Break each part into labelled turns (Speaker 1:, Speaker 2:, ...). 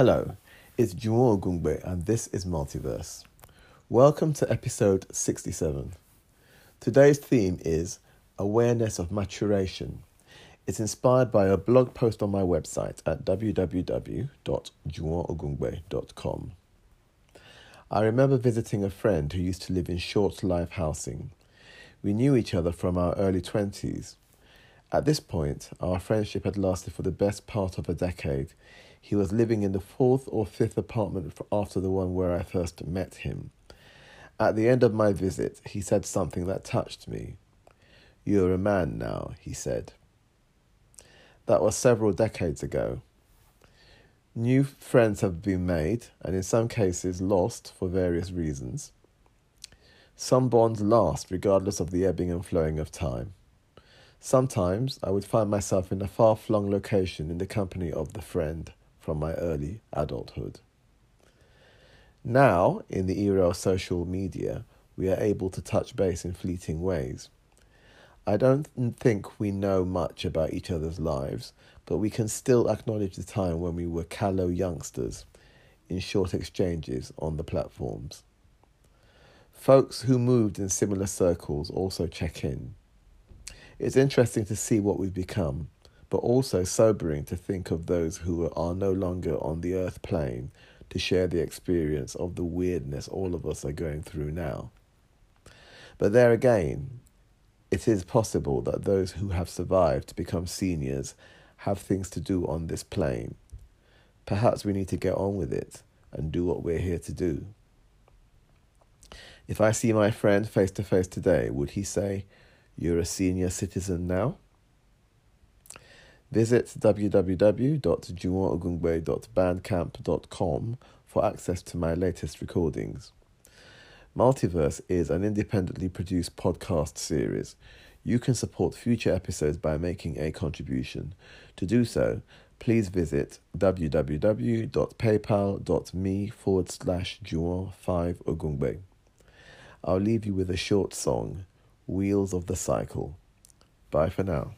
Speaker 1: Hello, it's Juwon Ogungbe and this is Multiverse. Welcome to episode 67. Today's theme is Awareness of Maturation. It's inspired by a blog post on my website at www.juwonogungbe.com. I remember visiting a friend who used to live in short life housing. We knew each other from our early 20s. At this point, our friendship had lasted for the best part of a decade. He was living in the fourth or fifth apartment after the one where I first met him. At the end of my visit, he said something that touched me. You're a man now, he said. That was several decades ago. New friends have been made, and in some cases lost for various reasons. Some bonds last regardless of the ebbing and flowing of time. Sometimes I would find myself in a far flung location in the company of the friend from my early adulthood. Now, in the era of social media, we are able to touch base in fleeting ways. I don't think we know much about each other's lives, but we can still acknowledge the time when we were callow youngsters in short exchanges on the platforms. Folks who moved in similar circles also check in. It's interesting to see what we've become, but also sobering to think of those who are no longer on the earth plane to share the experience of the weirdness all of us are going through now. But there again, it is possible that those who have survived to become seniors have things to do on this plane. Perhaps we need to get on with it and do what we're here to do. If I see my friend face to face today, would he say, You're a senior citizen now? Visit www.juwonogungbe.bandcamp.com for access to my latest recordings. Multiverse is an independently produced podcast series you can support future episodes by making a contribution. To do so, please visit www.paypal.me forward slash Juwon5 Ogungbe. I'll leave you with a short song, Wheels of the Cycle. Bye for now.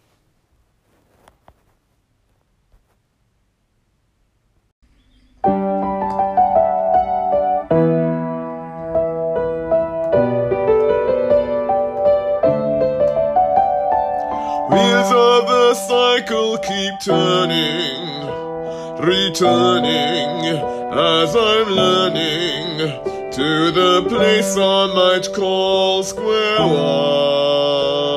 Speaker 2: Wheels of the cycle keep turning, returning as I'm learning to the place I might call square one.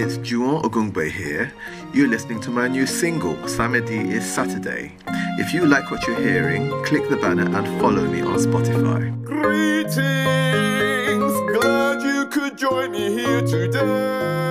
Speaker 1: It's Juwon Ogungbe here. You're listening to my new single, Samedi is Saturday. If you like what you're hearing, click the banner and follow me on Spotify.
Speaker 2: Greetings, glad you could join me here today.